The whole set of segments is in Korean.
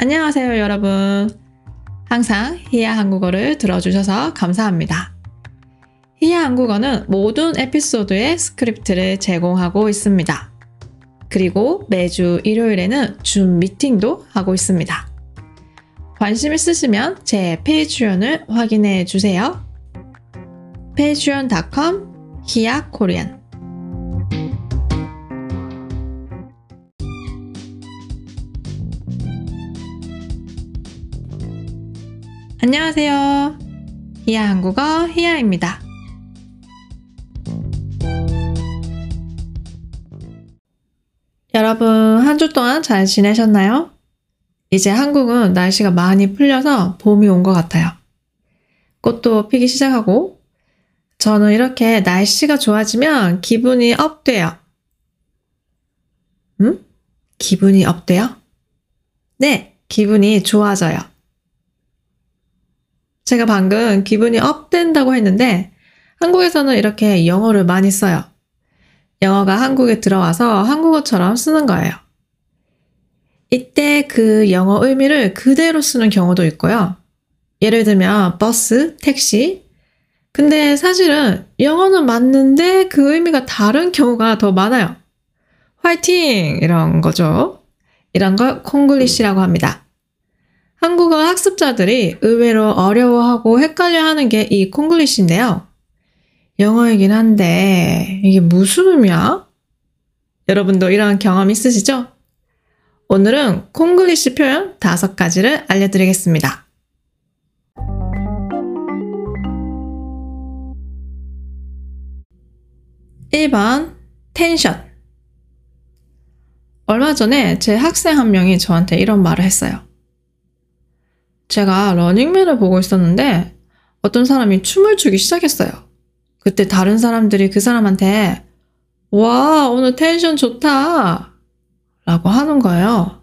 안녕하세요, 여러분. 항상 히야 한국어를 들어주셔서 감사합니다. 히야 한국어는 모든 에피소드의 스크립트를 제공하고 있습니다. 그리고 매주 일요일에는 줌 미팅도 하고 있습니다. 관심 있으시면 제 Patreon을 확인해 주세요. patreon.com 히야 Korean 안녕하세요. 히야 한국어 히야입니다. 여러분, 한 주 동안 잘 지내셨나요? 이제 한국은 날씨가 많이 풀려서 봄이 온 것 같아요. 꽃도 피기 시작하고, 저는 이렇게 날씨가 좋아지면 기분이 업돼요. 음? 기분이 업돼요? 네, 기분이 좋아져요. 제가 방금 기분이 업된다고 했는데, 한국에서는 이렇게 영어를 많이 써요. 영어가 한국에 들어와서 한국어처럼 쓰는 거예요. 이때 그 영어 의미를 그대로 쓰는 경우도 있고요. 예를 들면 버스, 택시. 근데 사실은 영어는 맞는데 그 의미가 다른 경우가 더 많아요. 화이팅! 이런 거죠. 이런 걸 콩글리시라고 합니다. 한국어 학습자들이 의외로 어려워하고 헷갈려 하는 게 이 콩글리시인데요. 영어이긴 한데 이게 무슨 의미야? 여러분도 이런 경험 있으시죠? 오늘은 콩글리시 표현 다섯 가지를 알려드리겠습니다. 1번 텐션 얼마 전에 제 학생 한 명이 저한테 이런 말을 했어요. 제가 러닝맨을 보고 있었는데 어떤 사람이 춤을 추기 시작했어요. 그때 다른 사람들이 그 사람한테 와, 오늘 텐션 좋다. 라고 하는 거예요.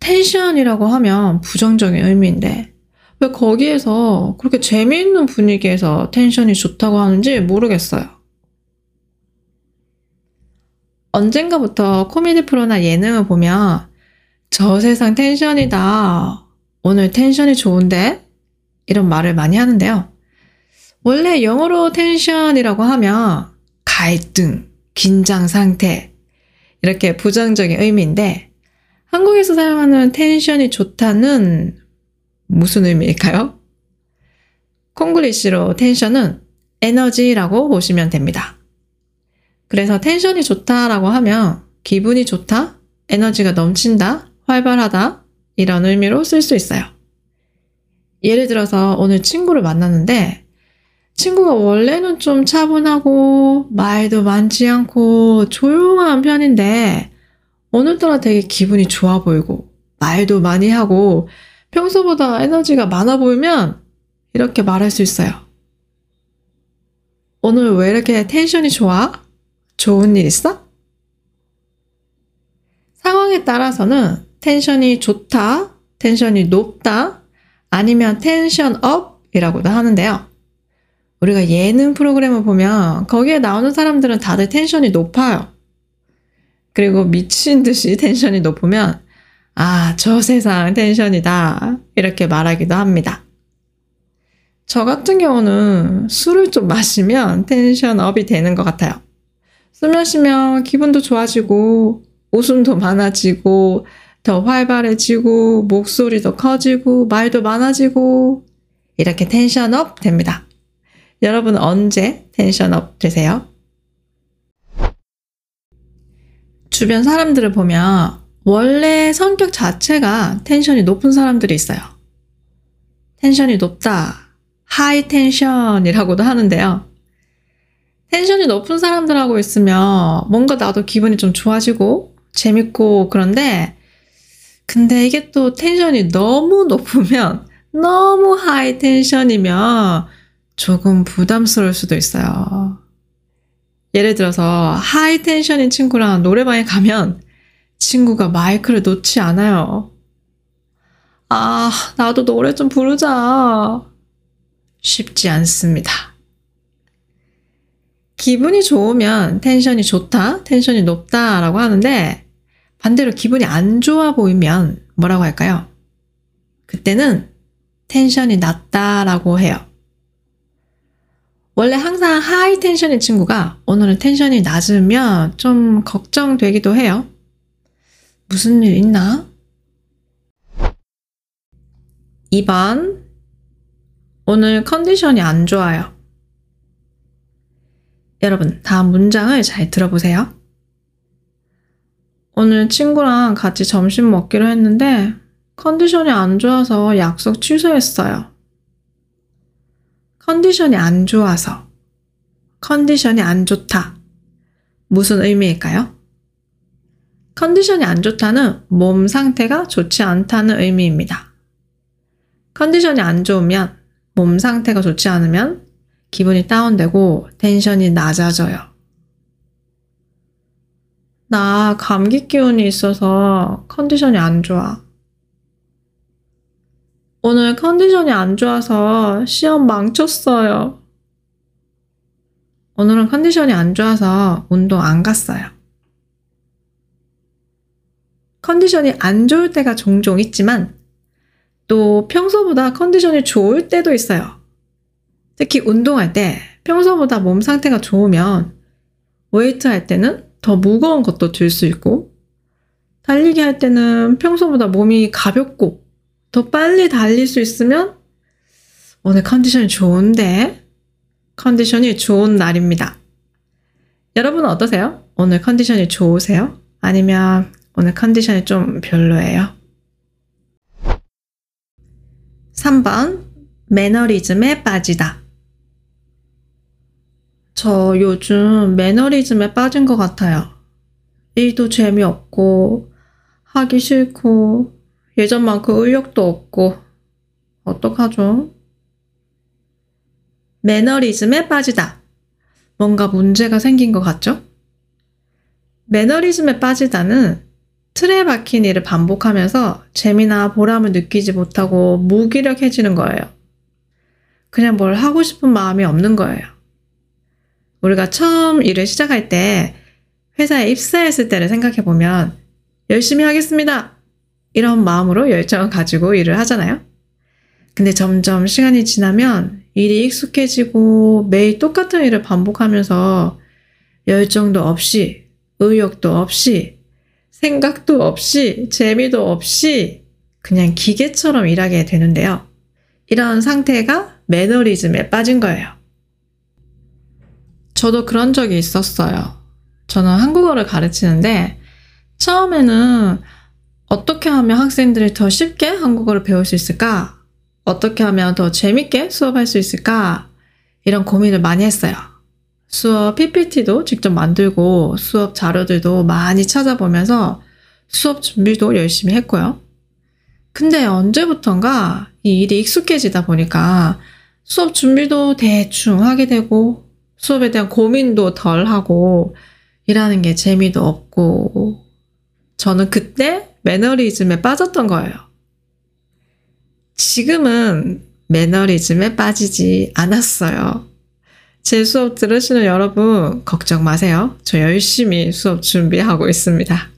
텐션이라고 하면 부정적인 의미인데, 왜 거기에서 그렇게 재미있는 분위기에서 텐션이 좋다고 하는지 모르겠어요. 언젠가부터 코미디 프로나 예능을 보면 저 세상 텐션이다. 오늘 텐션이 좋은데? 이런 말을 많이 하는데요. 원래 영어로 텐션이라고 하면 갈등, 긴장 상태, 이렇게 부정적인 의미인데, 한국에서 사용하는 텐션이 좋다는 무슨 의미일까요? 콩글리시로 텐션은 에너지라고 보시면 됩니다. 그래서 텐션이 좋다라고 하면 기분이 좋다, 에너지가 넘친다, 활발하다, 이런 의미로 쓸 수 있어요. 예를 들어서 오늘 친구를 만났는데 친구가 원래는 좀 차분하고 말도 많지 않고 조용한 편인데 오늘따라 되게 기분이 좋아 보이고 말도 많이 하고 평소보다 에너지가 많아 보이면 이렇게 말할 수 있어요. 오늘 왜 이렇게 텐션이 좋아? 좋은 일 있어? 상황에 따라서는 텐션이 좋다, 텐션이 높다, 아니면 텐션 up이라고도 하는데요. 우리가 예능 프로그램을 보면 거기에 나오는 사람들은 다들 텐션이 높아요. 그리고 미친 듯이 텐션이 높으면 아, 저 세상 텐션이다. 이렇게 말하기도 합니다. 저 같은 경우는 술을 좀 마시면 텐션 up이 되는 것 같아요. 술 마시면 기분도 좋아지고, 웃음도 많아지고, 더 활발해지고, 목소리도 커지고, 말도 많아지고, 이렇게 텐션 up 됩니다. 여러분 언제 텐션 up 되세요? 주변 사람들을 보면 원래 성격 자체가 텐션이 높은 사람들이 있어요. 텐션이 높다. 하이 텐션이라고도 하는데요. 텐션이 높은 사람들하고 있으면 뭔가 나도 기분이 좀 좋아지고 재밌고 그런데 근데 이게 또 텐션이 너무 높으면 너무 하이 텐션이면 조금 부담스러울 수도 있어요. 예를 들어서 하이 텐션인 친구랑 노래방에 가면 친구가 마이크를 놓지 않아요. 아, 나도 노래 좀 부르자. 쉽지 않습니다. 기분이 좋으면 텐션이 좋다, 텐션이 높다 라고 하는데 반대로 기분이 안 좋아 보이면 뭐라고 할까요? 그때는 텐션이 낮다라고 해요. 원래 항상 하이 텐션인 친구가 오늘은 텐션이 낮으면 좀 걱정되기도 해요. 무슨 일 있나? 2번. 오늘 컨디션이 안 좋아요. 여러분, 다음 문장을 잘 들어보세요. 오늘 친구랑 같이 점심 먹기로 했는데 컨디션이 안 좋아서 약속 취소했어요. 컨디션이 안 좋아서. 컨디션이 안 좋다. 무슨 의미일까요? 컨디션이 안 좋다는 몸 상태가 좋지 않다는 의미입니다. 컨디션이 안 좋으면 몸 상태가 좋지 않으면 기분이 다운되고 텐션이 낮아져요. 나 감기 기운이 있어서 컨디션이 안 좋아. 오늘 컨디션이 안 좋아서 시험 망쳤어요. 오늘은 컨디션이 안 좋아서 운동 안 갔어요. 컨디션이 안 좋을 때가 종종 있지만 또 평소보다 컨디션이 좋을 때도 있어요. 특히 운동할 때 평소보다 몸 상태가 좋으면 웨이트 할 때는 더 무거운 것도 들 수 있고 달리기 할 때는 평소보다 몸이 가볍고 더 빨리 달릴 수 있으면 오늘 컨디션이 좋은데 컨디션이 좋은 날입니다. 여러분 어떠세요? 오늘 컨디션이 좋으세요? 아니면 오늘 컨디션이 좀 별로예요? 3번 매너리즘에 빠지다. 저 요즘 매너리즘에 빠진 것 같아요. 일도 재미없고 하기 싫고 예전만큼 의욕도 없고 어떡하죠? 매너리즘에 빠지다. 뭔가 문제가 생긴 것 같죠? 매너리즘에 빠지다는 틀에 박힌 일을 반복하면서 재미나 보람을 느끼지 못하고 무기력해지는 거예요. 그냥 뭘 하고 싶은 마음이 없는 거예요. 우리가 처음 일을 시작할 때 회사에 입사했을 때를 생각해 보면 열심히 하겠습니다. 이런 마음으로 열정을 가지고 일을 하잖아요. 근데 점점 시간이 지나면 일이 익숙해지고 매일 똑같은 일을 반복하면서 열정도 없이, 의욕도 없이, 생각도 없이, 재미도 없이 그냥 기계처럼 일하게 되는데요. 이런 상태가 매너리즘에 빠진 거예요. 저도 그런 적이 있었어요. 저는 한국어를 가르치는데 처음에는 어떻게 하면 학생들이 더 쉽게 한국어를 배울 수 있을까? 어떻게 하면 더 재밌게 수업할 수 있을까? 이런 고민을 많이 했어요. 수업 PPT도 직접 만들고 수업 자료들도 많이 찾아보면서 수업 준비도 열심히 했고요. 근데 언제부턴가 이 일이 익숙해지다 보니까 수업 준비도 대충 하게 되고 수업에 대한 고민도 덜 하고 일하는 게 재미도 없고 저는 그때 매너리즘에 빠졌던 거예요. 지금은 매너리즘에 빠지지 않았어요. 제 수업 들으시는 여러분, 걱정 마세요. 저 열심히 수업 준비하고 있습니다.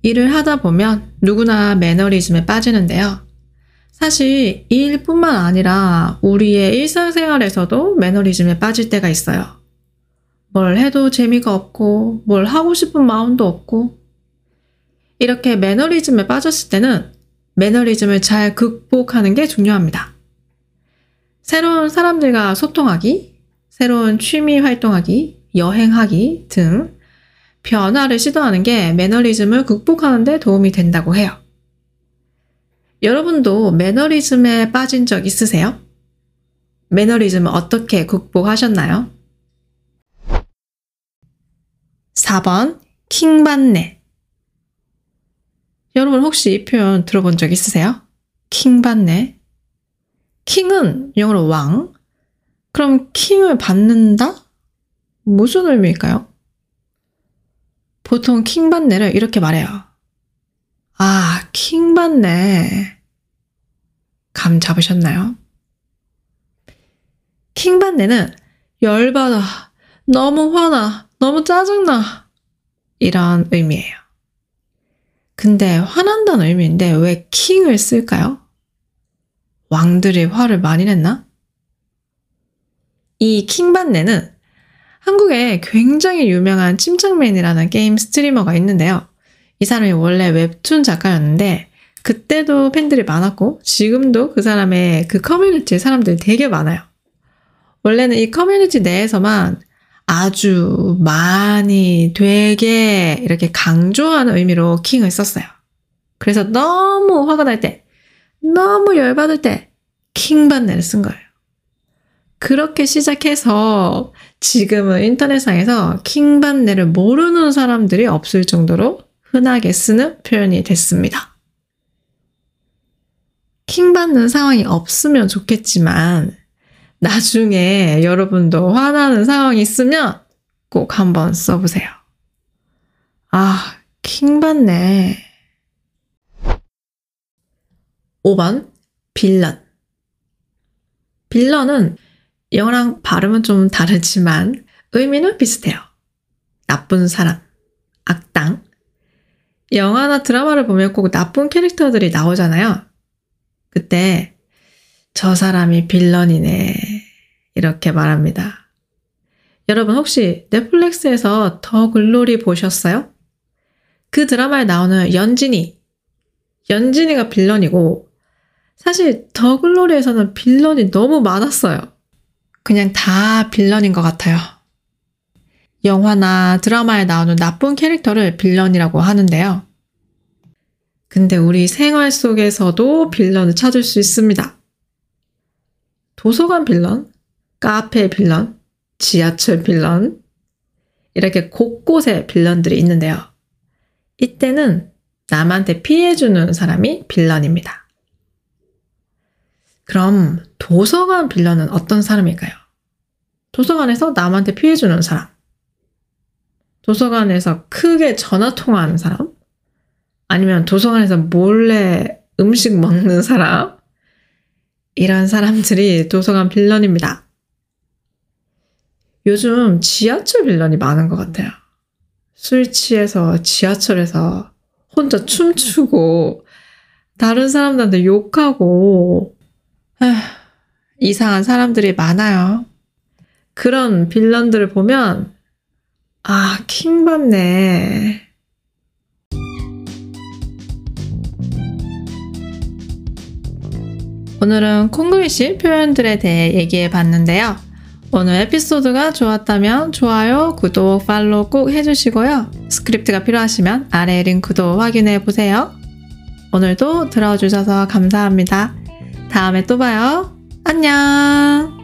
일을 하다 보면 누구나 매너리즘에 빠지는데요. 사실 이 일뿐만 아니라 우리의 일상생활에서도 매너리즘에 빠질 때가 있어요. 뭘 해도 재미가 없고, 뭘 하고 싶은 마음도 없고, 이렇게 매너리즘에 빠졌을 때는 매너리즘을 잘 극복하는 게 중요합니다. 새로운 사람들과 소통하기, 새로운 취미 활동하기, 여행하기 등 변화를 시도하는 게 매너리즘을 극복하는 데 도움이 된다고 해요. 여러분도 매너리즘에 빠진 적 있으세요? 매너리즘을 어떻게 극복하셨나요? 4번 킹받네 여러분 혹시 이 표현 들어본 적 있으세요? 킹받네 킹은 영어로 왕 그럼 킹을 받는다? 무슨 의미일까요? 보통 킹받네를 이렇게 말해요. 아, 킹 받네. 감 잡으셨나요? 킹 받네는 열받아, 너무 화나, 너무 짜증나. 이런 의미예요. 근데 화난다는 의미인데 왜 킹을 쓸까요? 왕들이 화를 많이 냈나? 이 킹받네는 한국에 굉장히 유명한 침착맨이라는 게임 스트리머가 있는데요. 이 사람이 원래 웹툰 작가였는데 그때도 팬들이 많았고 지금도 그 사람의 그 커뮤니티에 사람들이 되게 많아요. 원래는 이 커뮤니티 내에서만 아주 많이 되게 이렇게 강조하는 의미로 킹을 썼어요. 그래서 너무 화가 날 때, 너무 열받을 때 킹반네를 쓴 거예요. 그렇게 시작해서 지금은 인터넷상에서 킹반네를 모르는 사람들이 없을 정도로 흔하게 쓰는 표현이 됐습니다. 킹받는 상황이 없으면 좋겠지만 나중에 여러분도 화나는 상황이 있으면 꼭 한번 써보세요. 아, 킹받네. 5번, 빌런. 빌런은 영어랑 발음은 좀 다르지만 의미는 비슷해요. 나쁜 사람. 영화나 드라마를 보면 꼭 나쁜 캐릭터들이 나오잖아요. 그때 저 사람이 빌런이네. 이렇게 말합니다. 여러분 혹시 넷플릭스에서 더 글로리 보셨어요? 그 드라마에 나오는 연진이. 연진이가 빌런이고 사실 더 글로리에서는 빌런이 너무 많았어요. 그냥 다 빌런인 것 같아요. 영화나 드라마에 나오는 나쁜 캐릭터를 빌런이라고 하는데요. 근데 우리 생활 속에서도 빌런을 찾을 수 있습니다. 도서관 빌런, 카페 빌런, 지하철 빌런, 이렇게 곳곳에 빌런들이 있는데요. 이때는 남한테 피해주는 사람이 빌런입니다. 그럼 도서관 빌런은 어떤 사람일까요? 도서관에서 남한테 피해주는 사람. 도서관에서 크게 전화 통화하는 사람. 아니면 도서관에서 몰래 음식 먹는 사람. 이런 사람들이 도서관 빌런입니다. 요즘 지하철 빌런이 많은 것 같아요. 술 취해서 지하철에서 혼자 춤추고 다른 사람들한테 욕하고 에휴, 이상한 사람들이 많아요. 그런 빌런들을 보면 아, 킹받네. 오늘은 콩글리시 표현들에 대해 얘기해 봤는데요. 오늘 에피소드가 좋았다면 좋아요, 구독, 팔로우 꼭 해주시고요. 스크립트가 필요하시면 아래 링크도 확인해 보세요. 오늘도 들어주셔서 감사합니다. 다음에 또 봐요. 안녕!